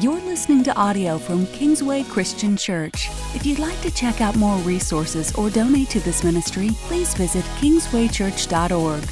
You're listening to audio from Kingsway Christian Church. If you'd like to check out more resources or donate to this ministry, please visit kingswaychurch.org.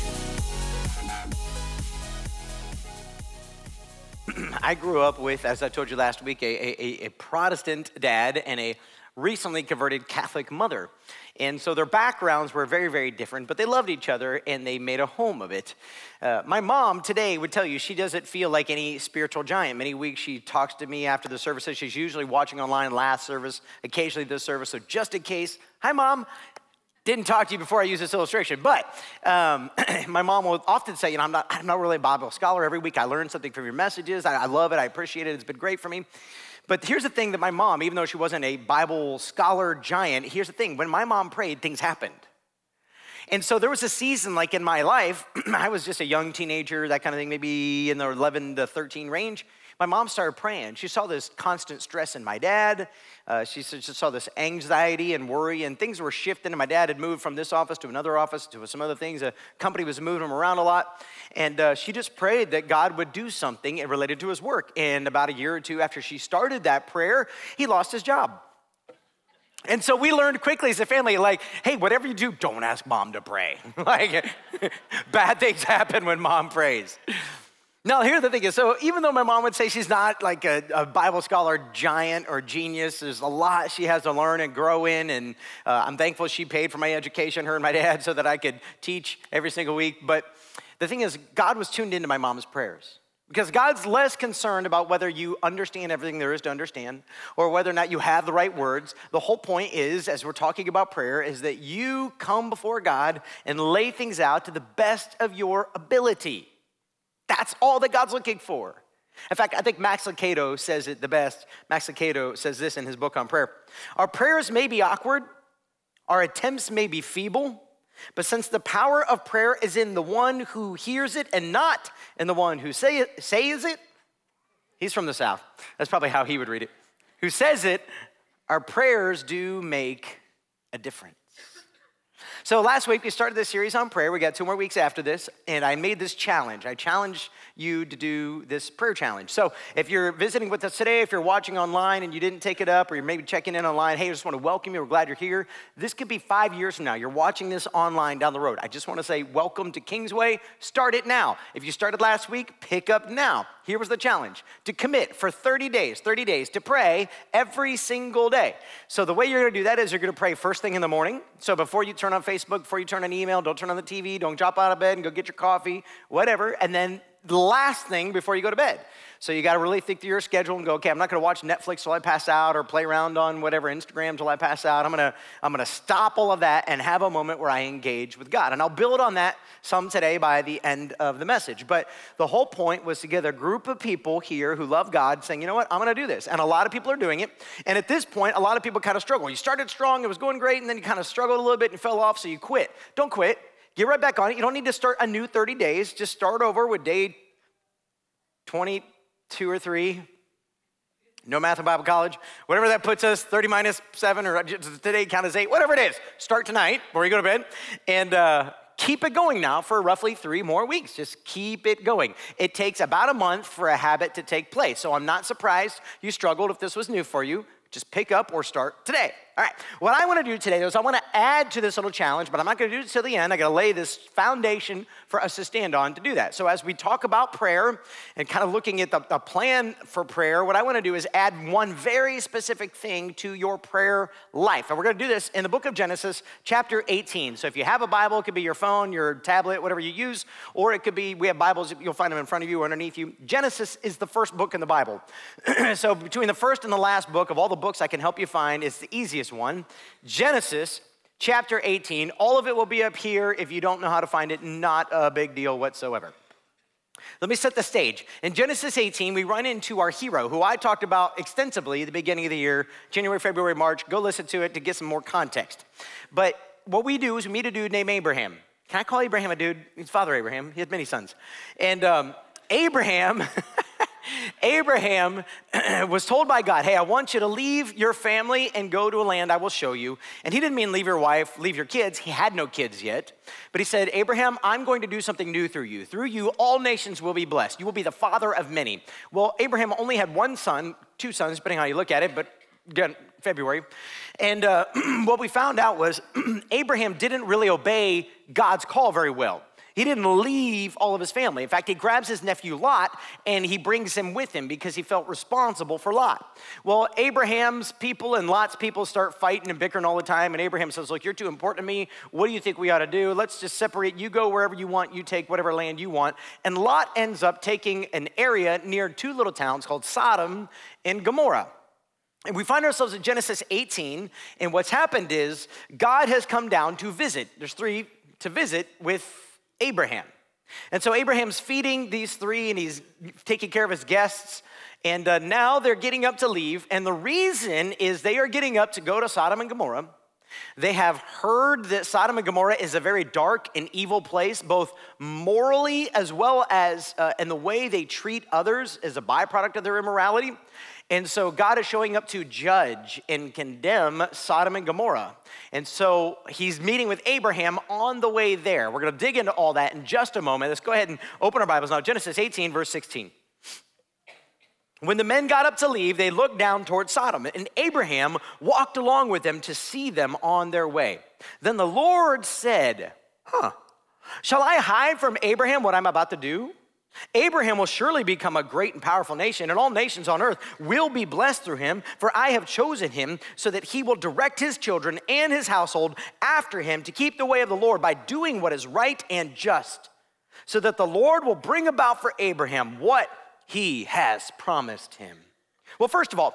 I grew up with, as I told you last week, a, a, a Protestant dad and a recently converted Catholic mother. And so their backgrounds were very, very different, but they loved each other and they made a home of it. Uh, my mom today would tell you she doesn't feel like any spiritual giant. Many weeks she talks to me after the services. She's usually watching online last service, occasionally this service. So just in case, hi, mom. Didn't talk to you before I use this illustration, but um, my mom will often say, you know, I'm not, I'm not really a Bible scholar. Every week I learn something from your messages. I, I love it. I appreciate it. It's been great for me. But here's the thing that my mom, even though she wasn't a Bible scholar giant, here's the thing when my mom prayed, things happened. And so there was a season like in my life, I was just a young teenager, that kind of thing, maybe in the 11 to 13 range my mom started praying. She saw this constant stress in my dad. Uh, she, she saw this anxiety and worry, and things were shifting. And my dad had moved from this office to another office to some other things. The company was moving him around a lot. And uh, she just prayed that God would do something related to his work. And about a year or two after she started that prayer, he lost his job. And so we learned quickly as a family, like, hey, whatever you do, don't ask mom to pray. like, bad things happen when mom prays. Now, here's the thing is so even though my mom would say she's not like a, a, Bible scholar giant or genius, there's a lot she has to learn and grow in. And uh, I'm thankful she paid for my education, her and my dad, so that I could teach every single week. But the thing is, God was tuned into my mom's prayers. Because God's less concerned about whether you understand everything there is to understand or whether or not you have the right words. The whole point is, as we're talking about prayer, is that you come before God and lay things out to the best of your ability. That's all that God's looking for. In fact, I think Max Lucado says it the best. Max Lucado says this in his book on prayer. Our prayers may be awkward, our attempts may be feeble, but since the power of prayer is in the one who hears it and not in the one who say says it, he's from the South. That's probably how he would read it. Who says it, our prayers do make a difference. So last week we started this series on prayer. We got two more weeks after this, and I made this challenge. I challenge you to do this prayer challenge. So if you're visiting with us today, if you're watching online and you didn't take it up, or you're maybe checking in online, hey, I just want to welcome you. We're glad you're here. This could be five years from now. You're watching this online down the road. I just want to say welcome to Kingsway. Start it now. If you started last week, pick up now. Here was the challenge to commit for 30 days, 30 days to pray every single day. So the way you're to do that is you're to pray first thing in the morning. So before you turn on Facebook, before you turn on email, don't turn on the TV, don't jump out of bed and go get your coffee, whatever. And then the last thing before you go to bed. So you got to really think through your schedule and go, okay, I'm not going to watch Netflix till I pass out or play around on whatever Instagram till I pass out. I'm going to I'm going to stop all of that and have a moment where I engage with God. And I'll build on that some today by the end of the message. But the whole point was to get a group of people here who love God saying, you know what, I'm going to do this. And a lot of people are doing it. And at this point, a lot of people kind of struggle. You started strong, it was going great, and then you kind of struggled a little bit and fell off, so you quit. Don't quit. Get right back on it. You don't need to start a new 30 days. Just start over with day 22 or 3. No math in Bible college. Whatever that puts us, 30 minus 7, or today count as 8, whatever it is. Start tonight before you go to bed. And uh, keep it going now for roughly three more weeks. Just keep it going. It takes about a month for a habit to take place. So I'm not surprised you struggled if this was new for you. Just pick up or start today. All right, what I want to do today is I want to add to this little challenge, but I'm not going to do it till the end. I got to lay this foundation for us to stand on to do that. So as we talk about prayer and kind of looking at the, the plan for prayer, what I want to do is add one very specific thing to your prayer life. And we're going to do this in the book of Genesis, chapter 18. So if you have a Bible, it could be your phone, your tablet, whatever you use, or it could be we have Bibles, you'll find them in front of you or underneath you. Genesis is the first book in the Bible. so between the first and the last book of all the books I can help you find, it's the easiest one Genesis chapter 18. All of it will be up here. If you don't know how to find it, not a big deal whatsoever. Let me set the stage. In Genesis 18, we run into our hero, who I talked about extensively at the beginning of the year, January, February, March. Go listen to it to get some more context. But what we do is we meet a dude named Abraham. Can I call Abraham a dude? He's father Abraham. He had many sons. And um, Abraham Abraham was told by God, Hey, I want you to leave your family and go to a land I will show you. And he didn't mean leave your wife, leave your kids. He had no kids yet. But he said, Abraham, I'm going to do something new through you. Through you, all nations will be blessed. You will be the father of many. Well, Abraham only had one son, two sons, depending how you look at it, but again, February. And uh, what we found out was Abraham didn't really obey God's call very well. He didn't leave all of his family. In fact, he grabs his nephew Lot and he brings him with him because he felt responsible for Lot. Well, Abraham's people and Lot's people start fighting and bickering all the time. And Abraham says, Look, you're too important to me. What do you think we ought to do? Let's just separate. You go wherever you want, you take whatever land you want. And Lot ends up taking an area near two little towns called Sodom and Gomorrah. And we find ourselves in Genesis 18, and what's happened is God has come down to visit. There's three to visit with Abraham. And so Abraham's feeding these three and he's taking care of his guests. And uh, now they're getting up to leave. And the reason is they are getting up to go to Sodom and Gomorrah. They have heard that Sodom and Gomorrah is a very dark and evil place, both morally as well as uh, in the way they treat others as a byproduct of their immorality. And so God is showing up to judge and condemn Sodom and Gomorrah. And so he's meeting with Abraham on the way there. We're going to dig into all that in just a moment. Let's go ahead and open our Bibles now. Genesis 18, verse 16. When the men got up to leave, they looked down toward Sodom, and Abraham walked along with them to see them on their way. Then the Lord said, Huh, shall I hide from Abraham what I'm about to do? Abraham will surely become a great and powerful nation, and all nations on earth will be blessed through him, for I have chosen him so that he will direct his children and his household after him to keep the way of the Lord by doing what is right and just, so that the Lord will bring about for Abraham what he has promised him. Well, first of all,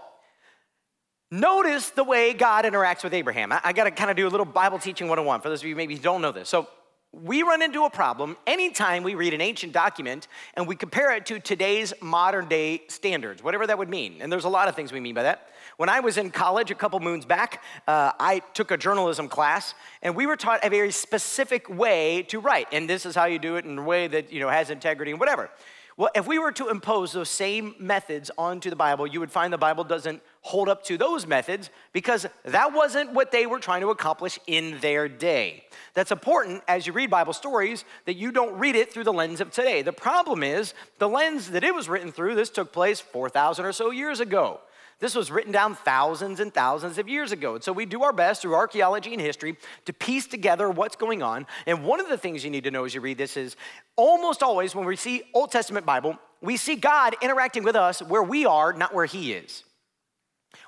notice the way God interacts with Abraham. I, I got to kind of do a little Bible teaching 101 for those of you maybe don't know this. So, we run into a problem anytime we read an ancient document and we compare it to today's modern day standards, whatever that would mean. And there's a lot of things we mean by that. When I was in college a couple moons back, uh, I took a journalism class and we were taught a very specific way to write. And this is how you do it in a way that you know has integrity and whatever. Well, if we were to impose those same methods onto the Bible, you would find the Bible doesn't hold up to those methods because that wasn't what they were trying to accomplish in their day. That's important as you read Bible stories that you don't read it through the lens of today. The problem is the lens that it was written through, this took place 4,000 or so years ago. This was written down thousands and thousands of years ago. And so we do our best through archaeology and history to piece together what's going on. And one of the things you need to know as you read this is almost always when we see Old Testament Bible, we see God interacting with us where we are, not where He is.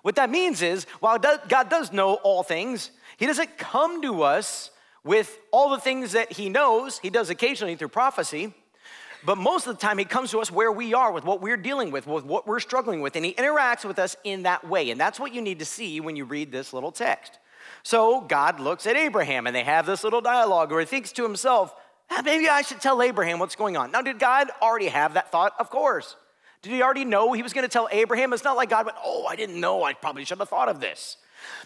What that means is, while God does know all things, He doesn't come to us with all the things that He knows. He does occasionally through prophecy. But most of the time, he comes to us where we are with what we're dealing with, with what we're struggling with, and he interacts with us in that way. And that's what you need to see when you read this little text. So God looks at Abraham, and they have this little dialogue where he thinks to himself, ah, maybe I should tell Abraham what's going on. Now, did God already have that thought? Of course. Did he already know he was going to tell Abraham? It's not like God went, oh, I didn't know. I probably should have thought of this.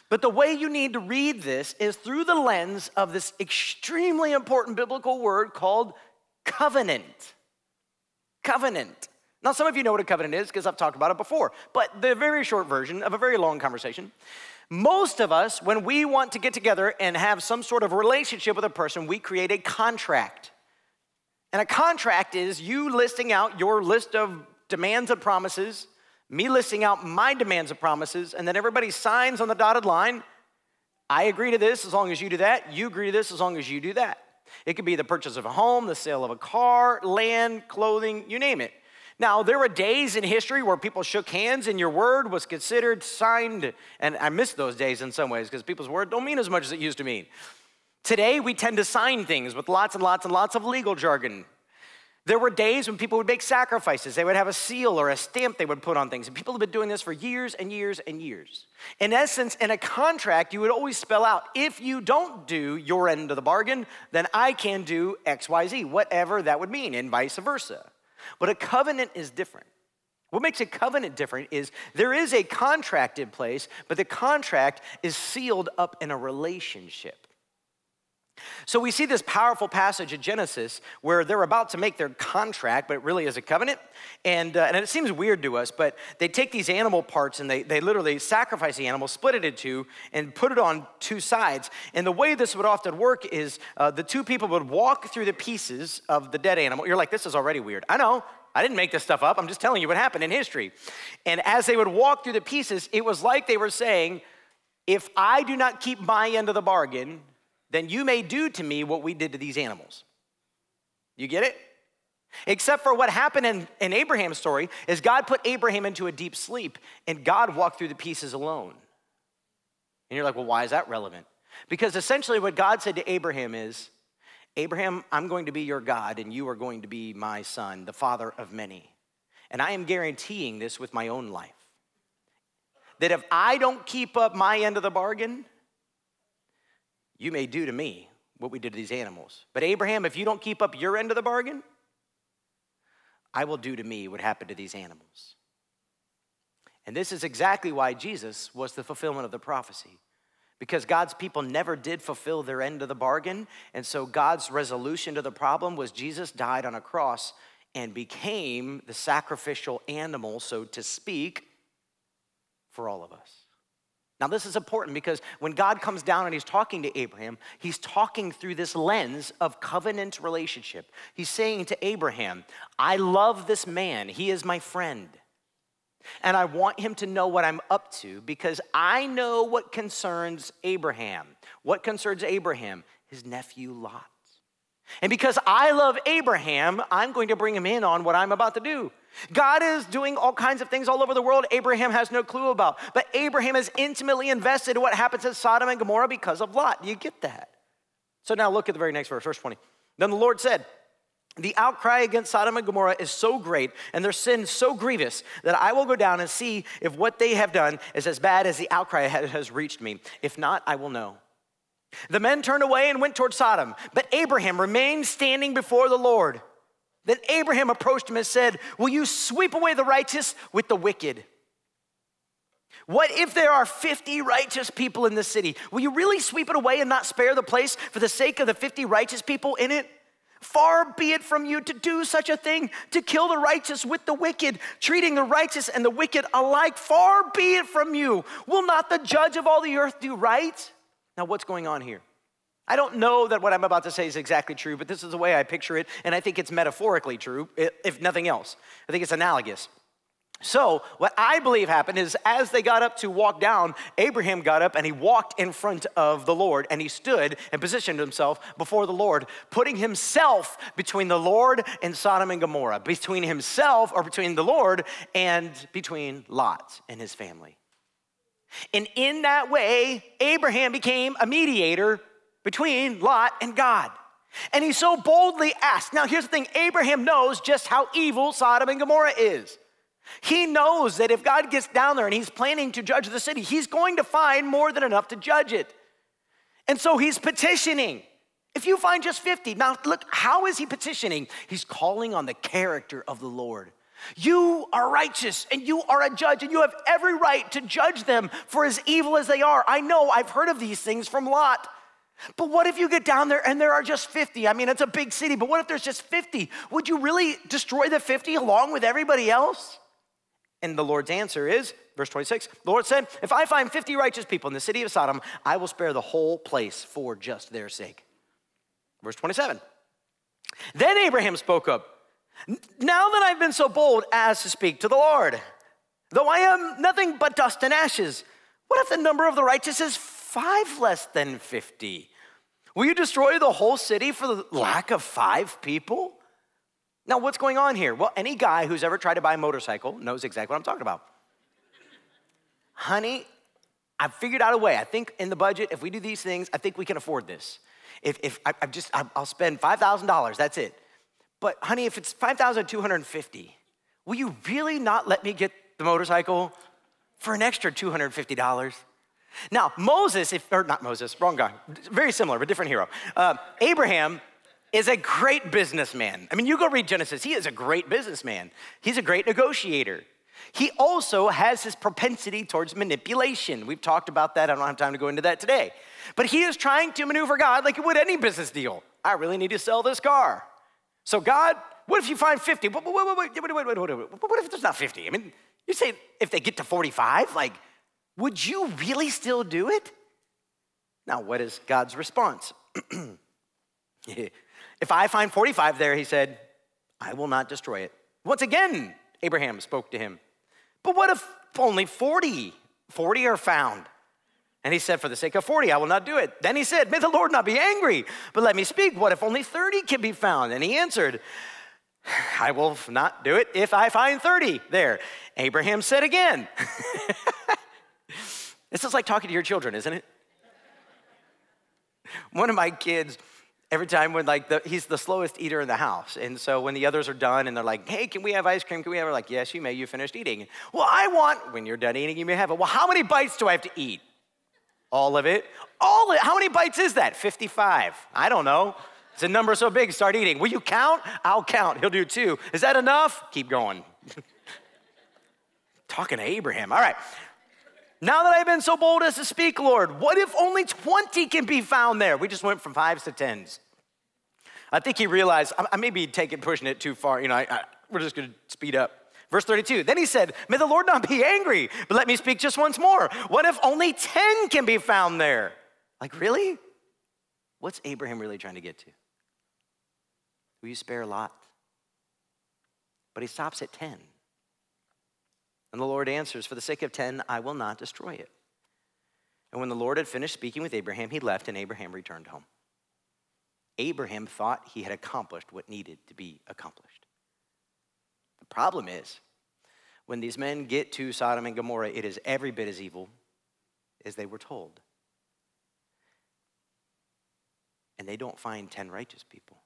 But the way you need to read this is through the lens of this extremely important biblical word called covenant covenant. Now, some of you know what a covenant is because I've talked about it before, but the very short version of a very long conversation. Most of us, when we want to get together and have some sort of relationship with a person, we create a contract. And a contract is you listing out your list of demands and promises, me listing out my demands and promises, and then everybody signs on the dotted line. I agree to this as long as you do that. You agree to this as long as you do that. It could be the purchase of a home, the sale of a car, land, clothing, you name it. Now, there were days in history where people shook hands and your word was considered signed, and I miss those days in some ways because people's word don't mean as much as it used to mean. Today, we tend to sign things with lots and lots and lots of legal jargon. There were days when people would make sacrifices. They would have a seal or a stamp they would put on things. And people have been doing this for years and years and years. In essence, in a contract, you would always spell out if you don't do your end of the bargain, then I can do XYZ, whatever that would mean, and vice versa. But a covenant is different. What makes a covenant different is there is a contract in place, but the contract is sealed up in a relationship. So we see this powerful passage in Genesis where they're about to make their contract, but it really is a covenant. And, uh, and it seems weird to us, but they take these animal parts and they, they literally sacrifice the animal, split it in two, and put it on two sides. And the way this would often work is uh, the two people would walk through the pieces of the dead animal. You're like, this is already weird. I know. I didn't make this stuff up. I'm just telling you what happened in history. And as they would walk through the pieces, it was like they were saying, if I do not keep my end of the bargain, then you may do to me what we did to these animals. You get it? Except for what happened in, in Abraham's story is God put Abraham into a deep sleep and God walked through the pieces alone. And you're like, well, why is that relevant? Because essentially what God said to Abraham is, Abraham, I'm going to be your God and you are going to be my son, the father of many. And I am guaranteeing this with my own life. That if I don't keep up my end of the bargain, you may do to me what we did to these animals. But Abraham, if you don't keep up your end of the bargain, I will do to me what happened to these animals. And this is exactly why Jesus was the fulfillment of the prophecy. Because God's people never did fulfill their end of the bargain. And so God's resolution to the problem was Jesus died on a cross and became the sacrificial animal, so to speak, for all of us. Now, this is important because when God comes down and he's talking to Abraham, he's talking through this lens of covenant relationship. He's saying to Abraham, I love this man, he is my friend. And I want him to know what I'm up to because I know what concerns Abraham. What concerns Abraham? His nephew Lot. And because I love Abraham, I'm going to bring him in on what I'm about to do. God is doing all kinds of things all over the world Abraham has no clue about. But Abraham is intimately invested in what happens at Sodom and Gomorrah because of Lot. Do You get that? So now look at the very next verse, verse 20. Then the Lord said, the outcry against Sodom and Gomorrah is so great and their sin so grievous that I will go down and see if what they have done is as bad as the outcry has reached me. If not, I will know. The men turned away and went toward Sodom, but Abraham remained standing before the Lord. Then Abraham approached him and said, Will you sweep away the righteous with the wicked? What if there are 50 righteous people in the city? Will you really sweep it away and not spare the place for the sake of the 50 righteous people in it? Far be it from you to do such a thing, to kill the righteous with the wicked, treating the righteous and the wicked alike. Far be it from you. Will not the judge of all the earth do right? Now, what's going on here? I don't know that what I'm about to say is exactly true, but this is the way I picture it, and I think it's metaphorically true, if nothing else. I think it's analogous. So, what I believe happened is as they got up to walk down, Abraham got up and he walked in front of the Lord and he stood and positioned himself before the Lord, putting himself between the Lord and Sodom and Gomorrah, between himself or between the Lord and between Lot and his family. And in that way, Abraham became a mediator between Lot and God. And he so boldly asked. Now, here's the thing Abraham knows just how evil Sodom and Gomorrah is. He knows that if God gets down there and he's planning to judge the city, he's going to find more than enough to judge it. And so he's petitioning. If you find just 50, now look, how is he petitioning? He's calling on the character of the Lord. You are righteous and you are a judge, and you have every right to judge them for as evil as they are. I know I've heard of these things from Lot. But what if you get down there and there are just 50? I mean, it's a big city, but what if there's just 50? Would you really destroy the 50 along with everybody else? And the Lord's answer is, verse 26, the Lord said, If I find 50 righteous people in the city of Sodom, I will spare the whole place for just their sake. Verse 27. Then Abraham spoke up, Now that I've been so bold as to speak to the Lord, though I am nothing but dust and ashes, what if the number of the righteous is five less than 50? Will you destroy the whole city for the lack of five people? Now, what's going on here? Well, any guy who's ever tried to buy a motorcycle knows exactly what I'm talking about. Honey, I've figured out a way. I think in the budget, if we do these things, I think we can afford this. If, if I, I just, I'll spend $5,000, that's it. But honey, if it's 5,250, will you really not let me get the motorcycle for an extra $250? Now, Moses, if, or not Moses, wrong guy, very similar, but different hero. Uh, Abraham is a great businessman. I mean, you go read Genesis, he is a great businessman. He's a great negotiator. He also has his propensity towards manipulation. We've talked about that. I don't have time to go into that today. But he is trying to maneuver God like he would any business deal. I really need to sell this car. So, God, what if you find 50? Wait, wait, wait, wait, wait, wait, wait, wait. What if there's not 50? I mean, you say if they get to 45, like, would you really still do it? Now, what is God's response? if I find 45 there, he said, I will not destroy it. Once again, Abraham spoke to him. But what if only 40, 40 are found? And he said, For the sake of 40, I will not do it. Then he said, May the Lord not be angry, but let me speak. What if only 30 can be found? And he answered, I will not do it if I find 30 there. Abraham said again. this is like talking to your children, isn't it? One of my kids, every time when like the, he's the slowest eater in the house and so when the others are done and they're like hey can we have ice cream can we have it like yes you may you finished eating well i want when you're done eating you may have it well how many bites do i have to eat all of it? All of it how many bites is that? 55 i don't know. It's a number so big start eating. Will you count? I'll count. He'll do two. Is that enough? Keep going. Talking to abraham. All right. Now that I've been so bold as to speak, Lord, what if only 20 can be found there? We just went from fives to tens. I think he realized, I, may be taking, pushing it too far. You know, I, I, we're just going to speed up. Verse 32, then he said, May the Lord not be angry, but let me speak just once more. What if only 10 can be found there? Like, really? What's Abraham really trying to get to? Will you spare Lot? But he stops at 10. And the Lord answers, For the sake of 10, I will not destroy it. And when the Lord had finished speaking with Abraham, he left, and Abraham returned home. Abraham thought he had accomplished what needed to be accomplished. Problem is, when these men get to Sodom and Gomorrah, it is every bit as evil as they were told. And they don't find 10 righteous people.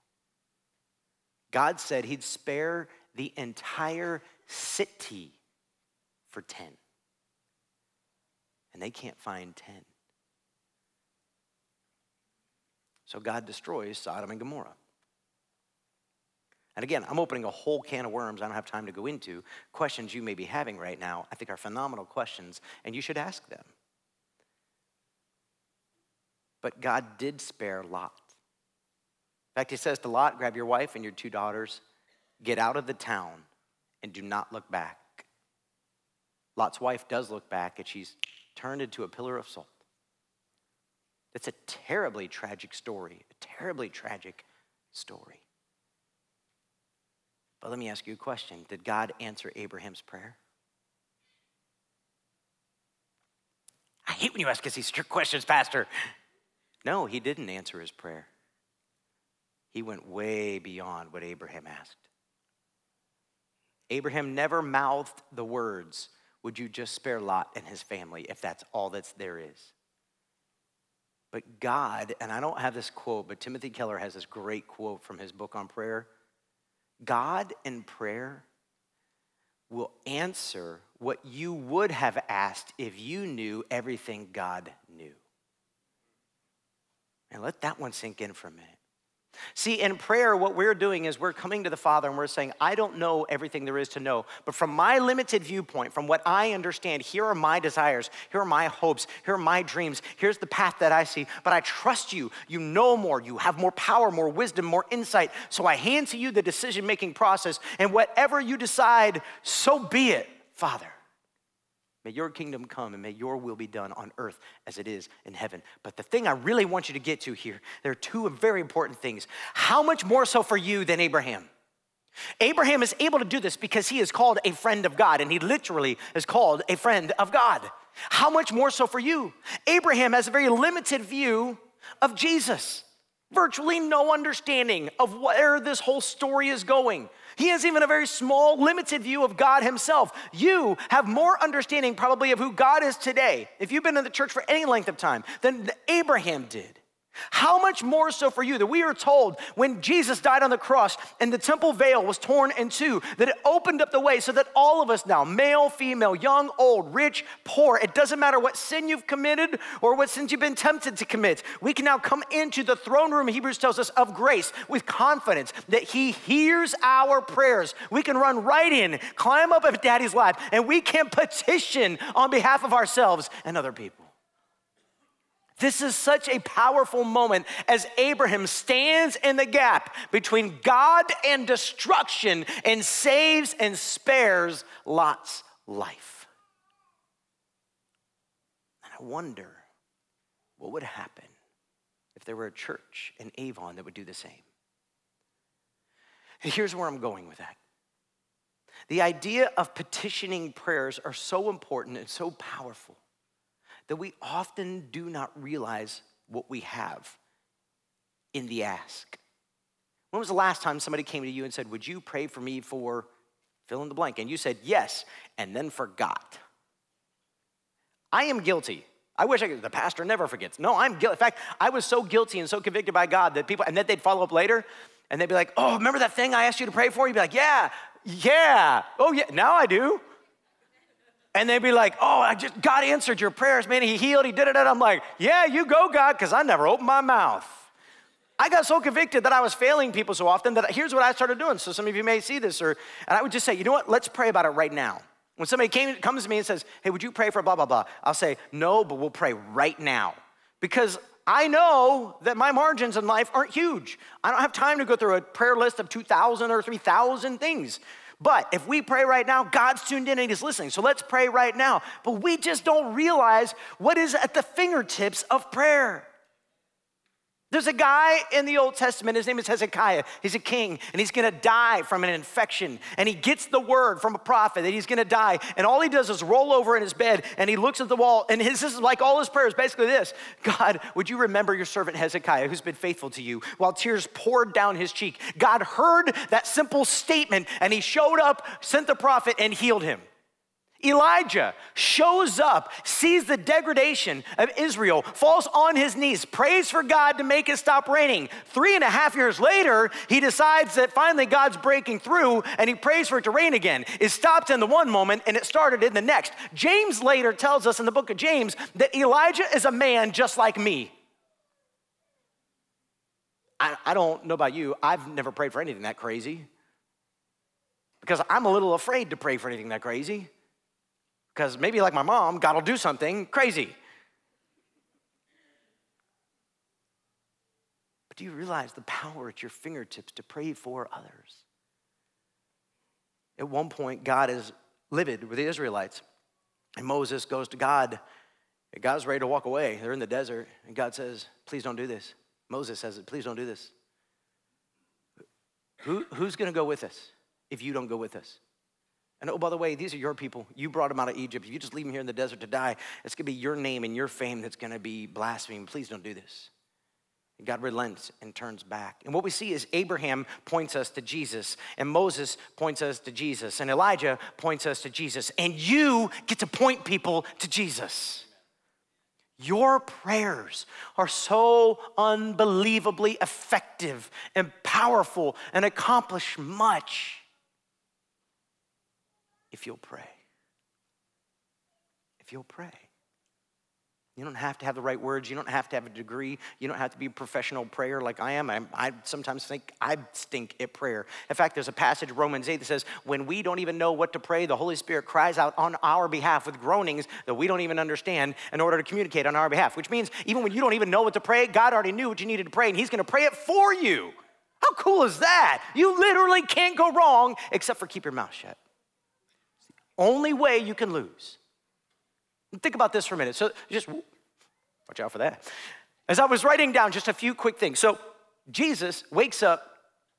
God said he'd spare the entire city for 10. And they can't find 10. So God destroys Sodom and Gomorrah. And again, I'm opening a whole can of worms I don't have time to go into. Questions you may be having right now, I think are phenomenal questions, and you should ask them. But God did spare Lot. In fact, he says to Lot, grab your wife and your two daughters, get out of the town, and do not look back. Lot's wife does look back and she's turned into a pillar of salt. That's a terribly tragic story, a terribly tragic story. But let me ask you a question Did God answer Abraham's prayer? I hate when you ask us these strict questions, Pastor. No, he didn't answer his prayer. He went way beyond what Abraham asked. Abraham never mouthed the words, would you just spare Lot and his family if that's all that's there is? But God, and I don't have this quote, but Timothy Keller has this great quote from his book on prayer God in prayer will answer what you would have asked if you knew everything God knew. And let that one sink in for a minute. See, in prayer, what we're doing is we're coming to the Father and we're saying, I don't know everything there is to know, but from my limited viewpoint, from what I understand, here are my desires, here are my hopes, here are my dreams, here's the path that I see. But I trust you. You know more, you have more power, more wisdom, more insight. So I hand to you the decision making process, and whatever you decide, so be it, Father. May your kingdom come and may your will be done on earth as it is in heaven. But the thing I really want you to get to here, there are two very important things. How much more so for you than Abraham? Abraham is able to do this because he is called a friend of God, and he literally is called a friend of God. How much more so for you? Abraham has a very limited view of Jesus, virtually no understanding of where this whole story is going. He has even a very small, limited view of God himself. You have more understanding, probably, of who God is today, if you've been in the church for any length of time, than Abraham did. How much more so for you that we are told when Jesus died on the cross and the temple veil was torn in two, that it opened up the way so that all of us now, male, female, young, old, rich, poor, it doesn't matter what sin you've committed or what sins you've been tempted to commit, we can now come into the throne room, Hebrews tells us, of grace with confidence that He hears our prayers. We can run right in, climb up at Daddy's lap, and we can petition on behalf of ourselves and other people. This is such a powerful moment as Abraham stands in the gap between God and destruction and saves and spares Lot's life. And I wonder what would happen if there were a church in Avon that would do the same. And here's where I'm going with that. The idea of petitioning prayers are so important and so powerful that we often do not realize what we have in the ask. When was the last time somebody came to you and said, Would you pray for me for fill in the blank? And you said yes, and then forgot. I am guilty. I wish I could, the pastor never forgets. No, I'm guilty. In fact, I was so guilty and so convicted by God that people, and then they'd follow up later and they'd be like, Oh, remember that thing I asked you to pray for? You'd be like, Yeah, yeah. Oh, yeah, now I do. And they'd be like, oh, I just, God answered your prayers, man. He healed, he did it. And I'm like, yeah, you go, God, because I never opened my mouth. I got so convicted that I was failing people so often that here's what I started doing. So some of you may see this, or and I would just say, you know what? Let's pray about it right now. When somebody came, comes to me and says, hey, would you pray for blah, blah, blah? I'll say, no, but we'll pray right now. Because I know that my margins in life aren't huge. I don't have time to go through a prayer list of 2,000 or 3,000 things. But if we pray right now, God's tuned in and He's listening. So let's pray right now. But we just don't realize what is at the fingertips of prayer. There's a guy in the Old Testament, his name is Hezekiah. He's a king, and he's gonna die from an infection. And he gets the word from a prophet that he's gonna die. And all he does is roll over in his bed and he looks at the wall. And his, this is like all his prayers basically this God, would you remember your servant Hezekiah, who's been faithful to you, while tears poured down his cheek? God heard that simple statement, and he showed up, sent the prophet, and healed him. Elijah shows up, sees the degradation of Israel, falls on his knees, prays for God to make it stop raining. Three and a half years later, he decides that finally God's breaking through and he prays for it to rain again. It stopped in the one moment and it started in the next. James later tells us in the book of James that Elijah is a man just like me. I, I don't know about you, I've never prayed for anything that crazy because I'm a little afraid to pray for anything that crazy. Because maybe, like my mom, God will do something crazy. But do you realize the power at your fingertips to pray for others? At one point, God is livid with the Israelites, and Moses goes to God. And God's ready to walk away. They're in the desert, and God says, Please don't do this. Moses says, Please don't do this. Who, who's going to go with us if you don't go with us? And oh, by the way, these are your people. You brought them out of Egypt. If you just leave them here in the desert to die, it's going to be your name and your fame that's going to be blasphemed. Please don't do this. And God relents and turns back. And what we see is Abraham points us to Jesus, and Moses points us to Jesus, and Elijah points us to Jesus. And you get to point people to Jesus. Your prayers are so unbelievably effective and powerful and accomplish much if you'll pray. If you'll pray. You don't have to have the right words. You don't have to have a degree. You don't have to be a professional prayer like I am. I, I, sometimes think I stink at prayer. In fact, there's a passage, Romans 8, that says, When we don't even know what to pray, the Holy Spirit cries out on our behalf with groanings that we don't even understand in order to communicate on our behalf. Which means, even when you don't even know what to pray, God already knew what you needed to pray, and He's going to pray it for you. How cool is that? You literally can't go wrong except for keep your mouth shut. Only way you can lose. Think about this for a minute. So just watch out for that. As I was writing down just a few quick things. So Jesus wakes up,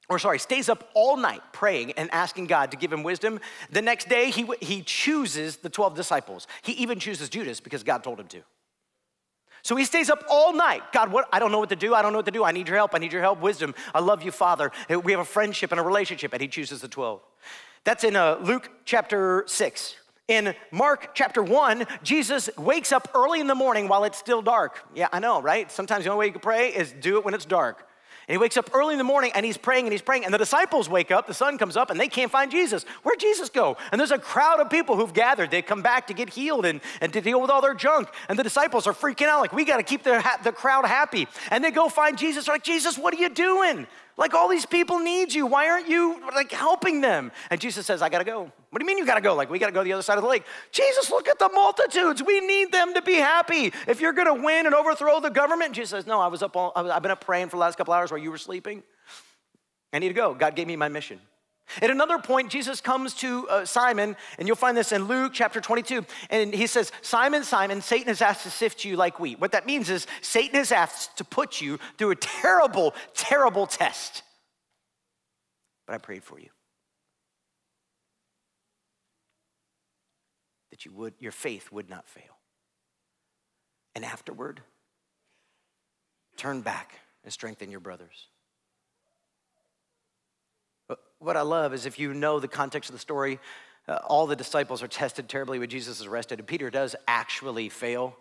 or sorry, stays up all night praying and asking God to give him wisdom. The next day, he, he chooses the 12 disciples. He even chooses Judas because God told him to. So he stays up all night. God, what? I don't know what to do. I don't know what to do. I need your help. I need your help, wisdom. I love you, Father. We have a friendship and a relationship. And he chooses the 12. That's in uh, Luke chapter 6. In Mark chapter 1, Jesus wakes up early in the morning while it's still dark. Yeah, I know, right? Sometimes the only way you can pray is do it when it's dark. And he wakes up early in the morning and he's praying and he's praying. And the disciples wake up, the sun comes up, and they can't find Jesus. Where'd Jesus go? And there's a crowd of people who've gathered. They come back to get healed and, and to deal with all their junk. And the disciples are freaking out, like, we got to keep the, the crowd happy. And they go find Jesus. They're like, Jesus, what are you doing? Like all these people need you. Why aren't you like helping them? And Jesus says, I gotta go. What do you mean you gotta go? Like we gotta go to the other side of the lake. Jesus, look at the multitudes. We need them to be happy. If you're gonna win and overthrow the government, Jesus says, No, I was up all, I've been up praying for the last couple hours while you were sleeping. I need to go. God gave me my mission. At another point, Jesus comes to uh, Simon, and you'll find this in Luke chapter 22, and he says, Simon, Simon, Satan has asked to sift you like wheat. What that means is Satan has asked to put you through a terrible, terrible test. But I prayed for you. That you would, your faith would not fail. And afterward, turn back and strengthen your brothers what I love is if you know the context of the story, uh, all the disciples are tested terribly when Jesus is arrested, and Peter does actually fail.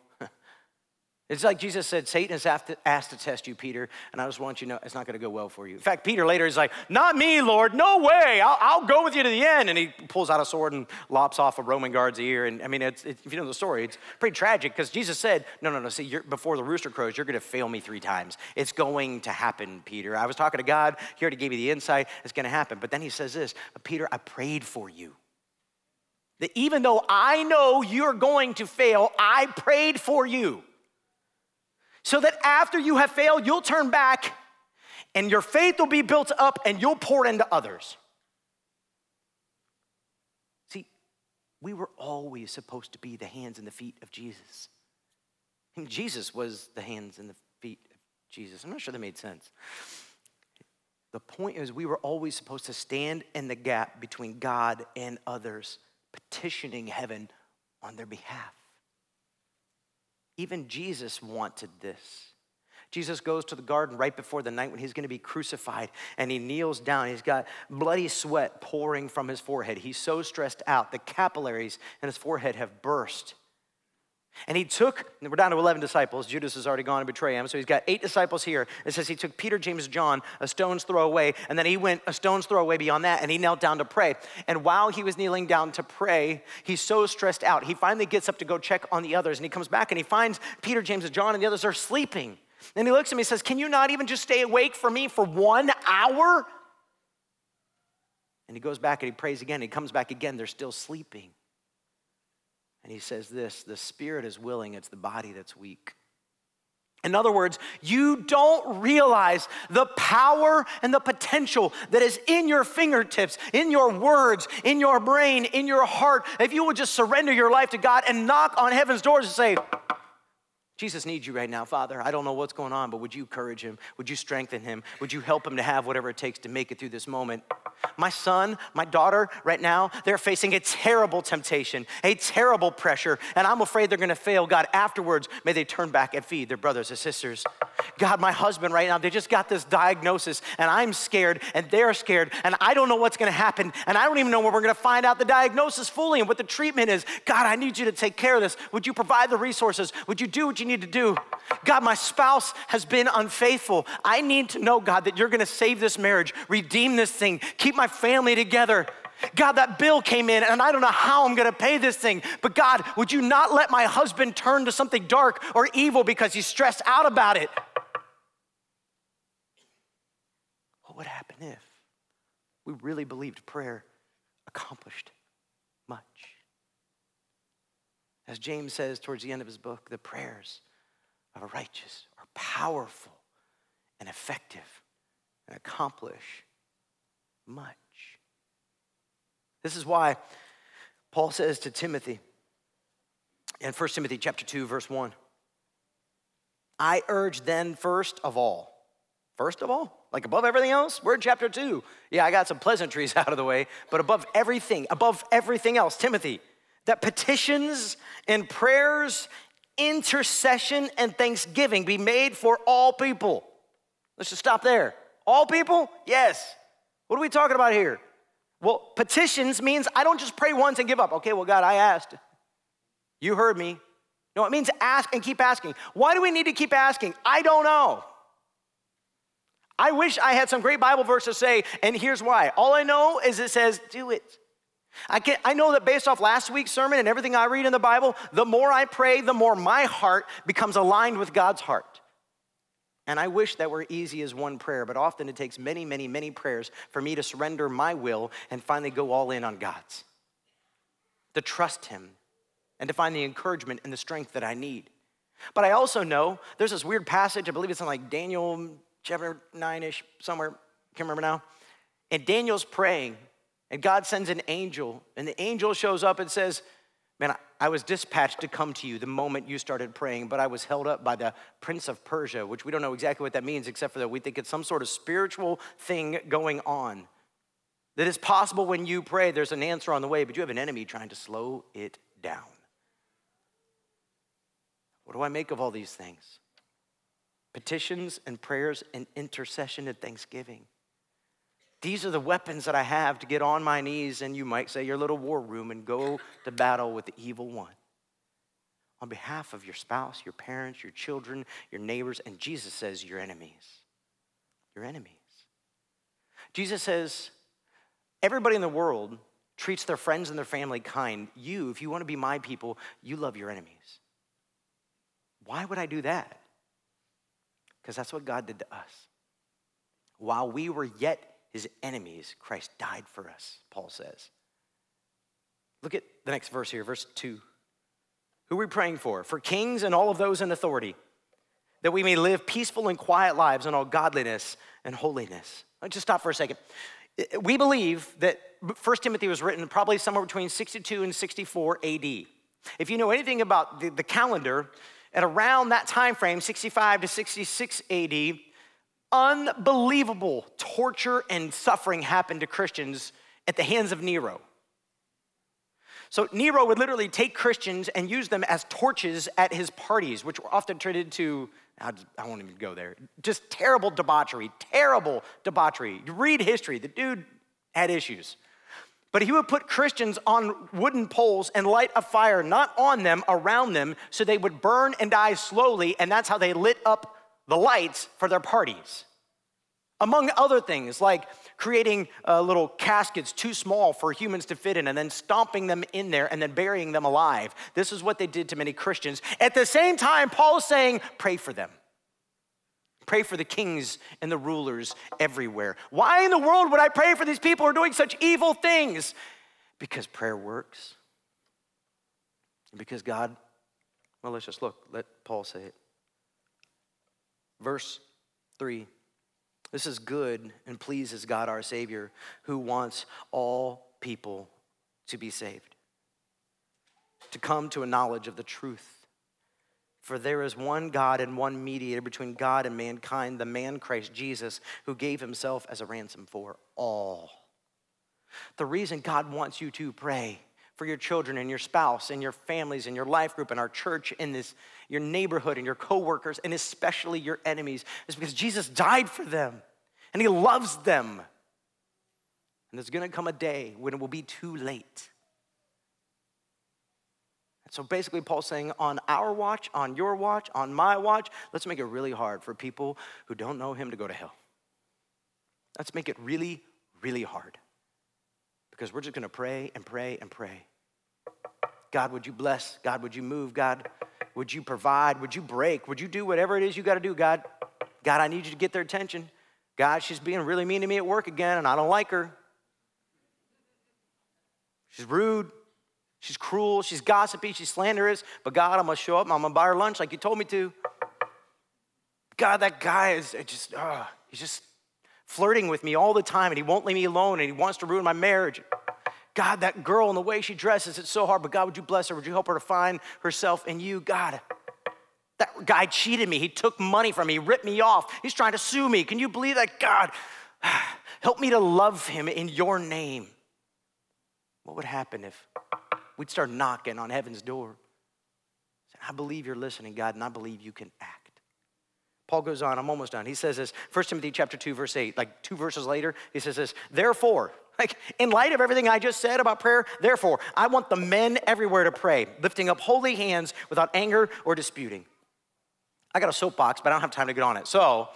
It's like Jesus said, Satan has asked to test you, Peter, and I just want you to know it's not going to go well for you. In fact, Peter later is like, Not me, Lord, no way, I'll, I'll go with you to the end. And he pulls out a sword and lops off a Roman guard's ear. And I mean, it's, it's, if you know the story, it's pretty tragic because Jesus said, No, no, no, see, before the rooster crows, you're going to fail me three times. It's going to happen, Peter. I was talking to God, he already gave me the insight, it's going to happen. But then he says this, Peter, I prayed for you. That even though I know you're going to fail, I prayed for you so that after you have failed, you'll turn back and your faith will be built up and you'll pour into others. See, we were always supposed to be the hands and the feet of Jesus. And Jesus was the hands and the feet of Jesus. I'm not sure that made sense. The point is, we were always supposed to stand in the gap between God and others, petitioning heaven on their behalf. Even Jesus wanted this. Jesus goes to the garden right before the night when he's going to be crucified and he kneels down. He's got bloody sweat pouring from his forehead. He's so stressed out. The capillaries in his forehead have burst. And he took, we're down to 11 disciples. Judas has already gone to betray him. So he's got eight disciples here. It says he took Peter, James, John, a stone's throw away. And then he went a stone's throw away beyond that and he knelt down to pray. And while he was kneeling down to pray, he's so stressed out. He finally gets up to go check on the others. And he comes back and he finds Peter, James, and John and the others are sleeping. And he looks at me and says, Can you not even just stay awake for me for one hour? And he goes back and he prays again. He comes back again. They're still sleeping. And he says this the spirit is willing, it's the body that's weak. In other words, you don't realize the power and the potential that is in your fingertips, in your words, in your brain, in your heart. If you would just surrender your life to God and knock on heaven's doors and say, Jesus needs you right now, Father. I don't know what's going on, but would you encourage him? Would you strengthen him? Would you help him to have whatever it takes to make it through this moment? My son, my daughter, right now, they're facing a terrible temptation, a terrible pressure, and I'm afraid they're gonna fail. God, afterwards, may they turn back and feed their brothers and sisters. God, my husband right now, they just got this diagnosis, and I'm scared, and they're scared, and I don't know what's gonna happen, and I don't even know when we're gonna find out the diagnosis fully and what the treatment is. God, I need you to take care of this. Would you provide the resources? Would you do what you need to do? God, my spouse has been unfaithful. I need to know, God, that you're gonna save this marriage, redeem this thing, keep my family together. God, that bill came in and I don't know how I'm gonna pay this thing. But God, would you not let my husband turn to something dark or evil because he's stressed out about it? What would happen if we really believed prayer accomplished much? As James says towards the end of his book, the prayers of a righteous are powerful and effective and accomplish much. This is why Paul says to Timothy in 1 Timothy chapter 2 verse 1, I urge then first of all, first of all, like above everything else, we're in chapter 2. Yeah, I got some pleasantries out of the way, but above everything, above everything else, Timothy, that petitions and prayers, intercession and thanksgiving be made for all people. Let's just stop there. All people? Yes. What are we talking about here? Well, petitions means I don't just pray once and give up. Okay, well, God, I asked. You heard me. No, it means ask and keep asking. Why do we need to keep asking? I don't know. I wish I had some great Bible verse to say, and here's why. All I know is it says, do it. I, can, I know that based off last week's sermon and everything I read in the Bible, the more I pray, the more my heart becomes aligned with God's heart. And I wish that were easy as one prayer, but often it takes many, many, many prayers for me to surrender my will and finally go all in on God's. To trust Him and to find the encouragement and the strength that I need. But I also know there's this weird passage, I believe it's in like Daniel chapter 9 ish, somewhere, can't remember now. And Daniel's praying, and God sends an angel, and the angel shows up and says, Man, I was dispatched to come to you the moment you started praying, but I was held up by the prince of Persia, which we don't know exactly what that means, except for that we think it's some sort of spiritual thing going on. That it's possible when you pray, there's an answer on the way, but you have an enemy trying to slow it down. What do I make of all these things? Petitions and prayers and intercession and thanksgiving. These are the weapons that I have to get on my knees and you might say your little war room and go to battle with the evil one. On behalf of your spouse, your parents, your children, your neighbors, and Jesus says your enemies. Your enemies. Jesus says, everybody in the world treats their friends and their family kind. You, if you want to be my people, you love your enemies. Why would I do that? Because that's what God did to us. While we were yet his enemies, Christ died for us, Paul says. Look at the next verse here, verse 2. Who are we praying for? For kings and all of those in authority, that we may live peaceful and quiet lives in all godliness and holiness. Let's just stop for a second. We believe that 1 Timothy was written probably somewhere between 62 and 64 AD. If you know anything about the, the calendar, at around that time frame, 65 to 66 AD, unbelievable torture and suffering happened to Christians at the hands of Nero. So Nero would literally take Christians and use them as torches at his parties, which were often treated to, I won't even go there, just terrible debauchery, terrible debauchery. You read history, the dude had issues. But he would put Christians on wooden poles and light a fire, not on them, around them, so they would burn and die slowly, and that's how they lit up the lights for their parties. Among other things, like creating uh, little caskets too small for humans to fit in and then stomping them in there and then burying them alive. This is what they did to many Christians. At the same time, Paul is saying, pray for them. Pray for the kings and the rulers everywhere. Why in the world would I pray for these people who are doing such evil things? Because prayer works. Because God, well, let's just look. Let Paul say it. Verse 3 This is good and pleases God our Savior, who wants all people to be saved, to come to a knowledge of the truth. For there is one God and one mediator between God and mankind, the man Christ Jesus, who gave himself as a ransom for all. The reason God wants you to pray for your children and your spouse and your families and your life group and our church and this your neighborhood and your coworkers and especially your enemies is because Jesus died for them and he loves them. And there's going to come a day when it will be too late. And so basically, Paul's saying, on our watch, on your watch, on my watch, let's make it really hard for people who don't know him to go to hell. Let's make it really, really hard. Because we're just gonna pray and pray and pray. God, would you bless? God, would you move? God, would you provide? Would you break? Would you do whatever it is you gotta do, God? God, I need you to get their attention. God, she's being really mean to me at work again, and I don't like her. She's rude. She's cruel, she's gossipy, she's slanderous, but God, I'm gonna show up, I'm gonna buy her lunch like you told me to. God, that guy is just, uh, he's just flirting with me all the time and he won't leave me alone and he wants to ruin my marriage. God, that girl and the way she dresses, it's so hard, but God, would you bless her? Would you help her to find herself in you? God, that guy cheated me. He took money from me, he ripped me off. He's trying to sue me. Can you believe that? God, help me to love him in your name. What would happen if we'd start knocking on heaven's door. I believe you're listening, God, and I believe you can act. Paul goes on, I'm almost done. He says this, 1 Timothy chapter 2, verse 8, like two verses later, he says this, therefore, like in light of everything I just said about prayer, therefore, I want the men everywhere to pray, lifting up holy hands without anger or disputing. I got a soapbox, but I don't have time to get on it. So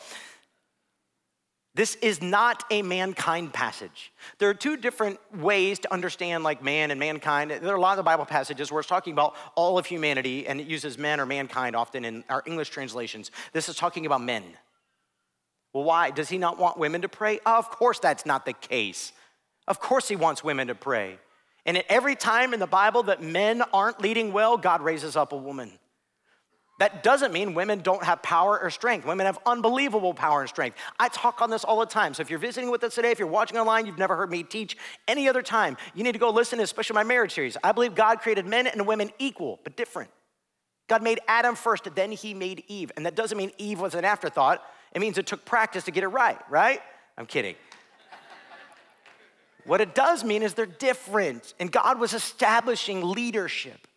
this is not a mankind passage. There are two different ways to understand like man and mankind. There are a lot of Bible passages where it's talking about all of humanity and it uses men or mankind often in our English translations. This is talking about men. Well, why? Does he not want women to pray? of course, that's not the case. Of course, he wants women to pray. And at every time in the Bible that men aren't leading well, God raises up a woman. That doesn't mean women don't have power or strength. Women have unbelievable power and strength. I talk on this all the time. So if you're visiting with us today, if you're watching online, you've never heard me teach any other time, you need to go listen to especially my marriage series. I believe God created men and women equal, but different. God made Adam first, then he made Eve. And that doesn't mean Eve was an afterthought. It means it took practice to get it right, right? I'm kidding. what it does mean is they're different. And God was establishing leadership.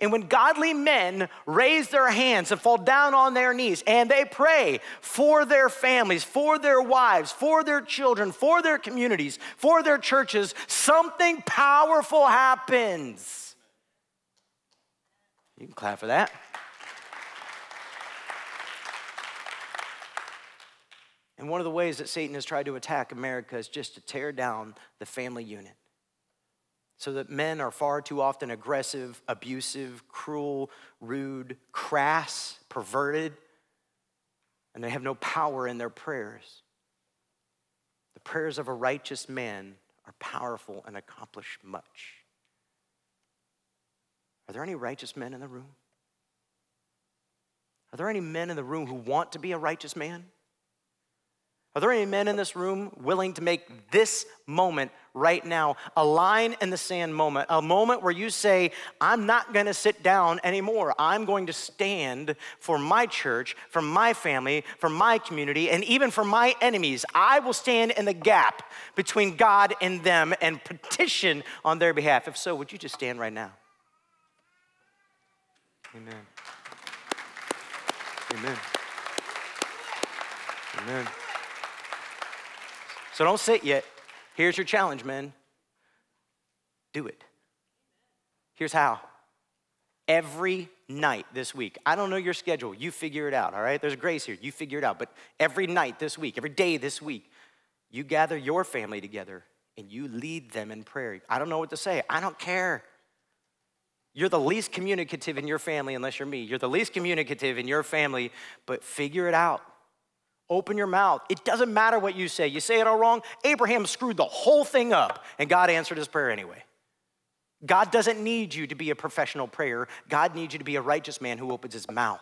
And when godly men raise their hands and fall down on their knees and they pray for their families, for their wives, for their children, for their communities, for their churches, something powerful happens. You can clap for that. And one of the ways that Satan has tried to attack America is just to tear down the family unit so that men are far too often aggressive, abusive, cruel, rude, crass, perverted, and they have no power in their prayers. The prayers of a righteous man are powerful and accomplish much. Are there any righteous men in the room? Are there any men in the room who want to be a righteous man? Are there any men in this room willing to make this moment right now a line in the sand moment, a moment where you say, I'm not gonna sit down anymore. I'm going to stand for my church, for my family, for my community, and even for my enemies. I will stand in the gap between God and them and petition on their behalf. If so, would you just stand right now? Amen. Amen. Amen. So don't sit yet. Here's your challenge, men. Do it. Here's how. Every night this week, I don't know your schedule, you figure it out, all right? There's grace here, you figure it out. But every night this week, every day this week, you gather your family together and you lead them in prayer. I don't know what to say, I don't care. You're the least communicative in your family, unless you're me. You're the least communicative in your family, but figure it out. Open your mouth. It doesn't matter what you say. You say it all wrong. Abraham screwed the whole thing up, and God answered his prayer anyway. God doesn't need you to be a professional prayer. God needs you to be a righteous man who opens his mouth.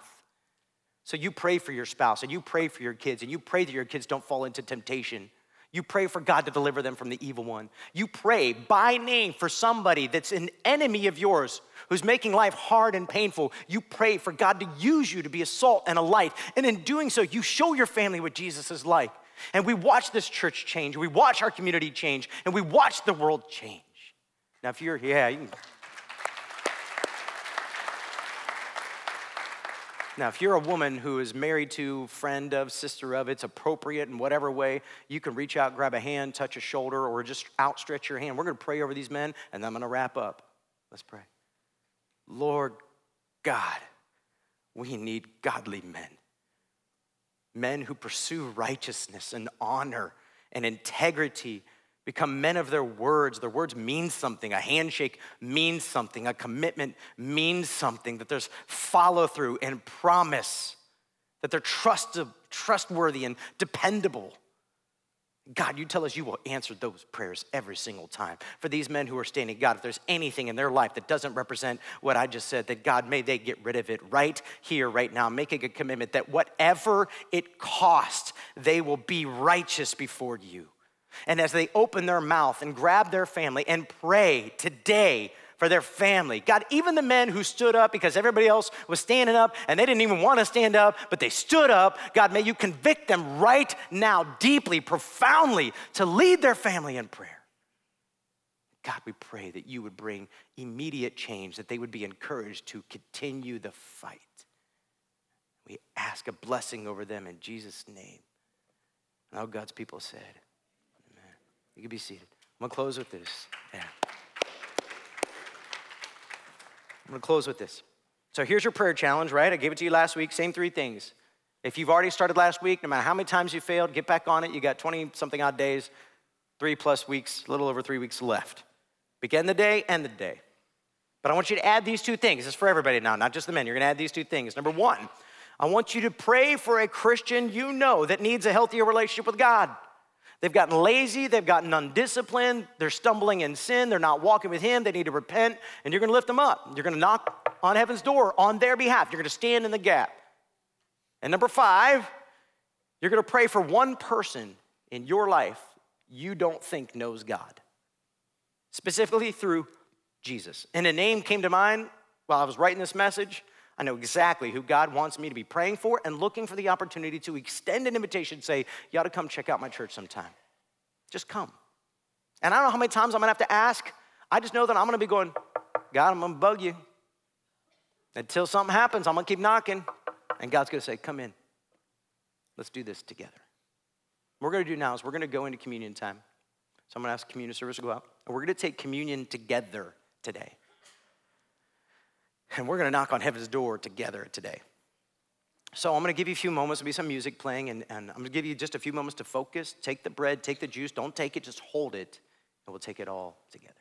So you pray for your spouse, and you pray for your kids, and you pray that your kids don't fall into temptation. You pray for God to deliver them from the evil one. You pray by name for somebody that's an enemy of yours who's making life hard and painful, you pray for God to use you to be a salt and a light. And in doing so, you show your family what Jesus is like. And we watch this church change, we watch our community change, and we watch the world change. Now, if you're, yeah, you can. Now, if you're a woman who is married to, friend of, sister of, it's appropriate in whatever way, you can reach out, grab a hand, touch a shoulder, or just outstretch your hand. We're going to pray over these men, and then I'm going to wrap up. Let's pray. Lord God, we need godly men. Men who pursue righteousness and honor and integrity, become men of their words. Their words mean something. A handshake means something. A commitment means something. That there's follow through and promise. That they're trustworthy and dependable. God, you tell us you will answer those prayers every single time. For these men who are standing, God, if there's anything in their life that doesn't represent what I just said, that God, may they get rid of it right here, right now, making a commitment that whatever it costs, they will be righteous before you. And as they open their mouth and grab their family and pray today, for their family. God, even the men who stood up because everybody else was standing up and they didn't even want to stand up, but they stood up. God, may you convict them right now, deeply, profoundly, to lead their family in prayer. God, we pray that you would bring immediate change, that they would be encouraged to continue the fight. We ask a blessing over them in Jesus' name. And all God's people said, Amen. You can be seated. I'm going to close with this. Yeah. I'm gonna close with this. So here's your prayer challenge, right? I gave it to you last week, same three things. If you've already started last week, no matter how many times you failed, get back on it. You got 20 something odd days, three plus weeks, a little over three weeks left. Begin the day, end the day. But I want you to add these two things. This is for everybody now, not just the men. You're gonna add these two things. Number one, I want you to pray for a Christian you know that needs a healthier relationship with God. They've gotten lazy, they've gotten undisciplined, they're stumbling in sin, they're not walking with Him, they need to repent, and you're gonna lift them up. You're gonna knock on heaven's door on their behalf. You're gonna stand in the gap. And number five, you're gonna pray for one person in your life you don't think knows God, specifically through Jesus. And a name came to mind while I was writing this message. I know exactly who God wants me to be praying for and looking for the opportunity to extend an invitation, say, You ought to come check out my church sometime. Just come. And I don't know how many times I'm gonna have to ask. I just know that I'm gonna be going, God, I'm gonna bug you. Until something happens, I'm gonna keep knocking. And God's gonna say, Come in. Let's do this together. What we're gonna do now is we're gonna go into communion time. So I'm gonna ask communion service to go out. And we're gonna take communion together today. And we're going to knock on heaven's door together today. So I'm going to give you a few moments. There'll be some music playing, and, and I'm going to give you just a few moments to focus. Take the bread, take the juice. Don't take it, just hold it, and we'll take it all together.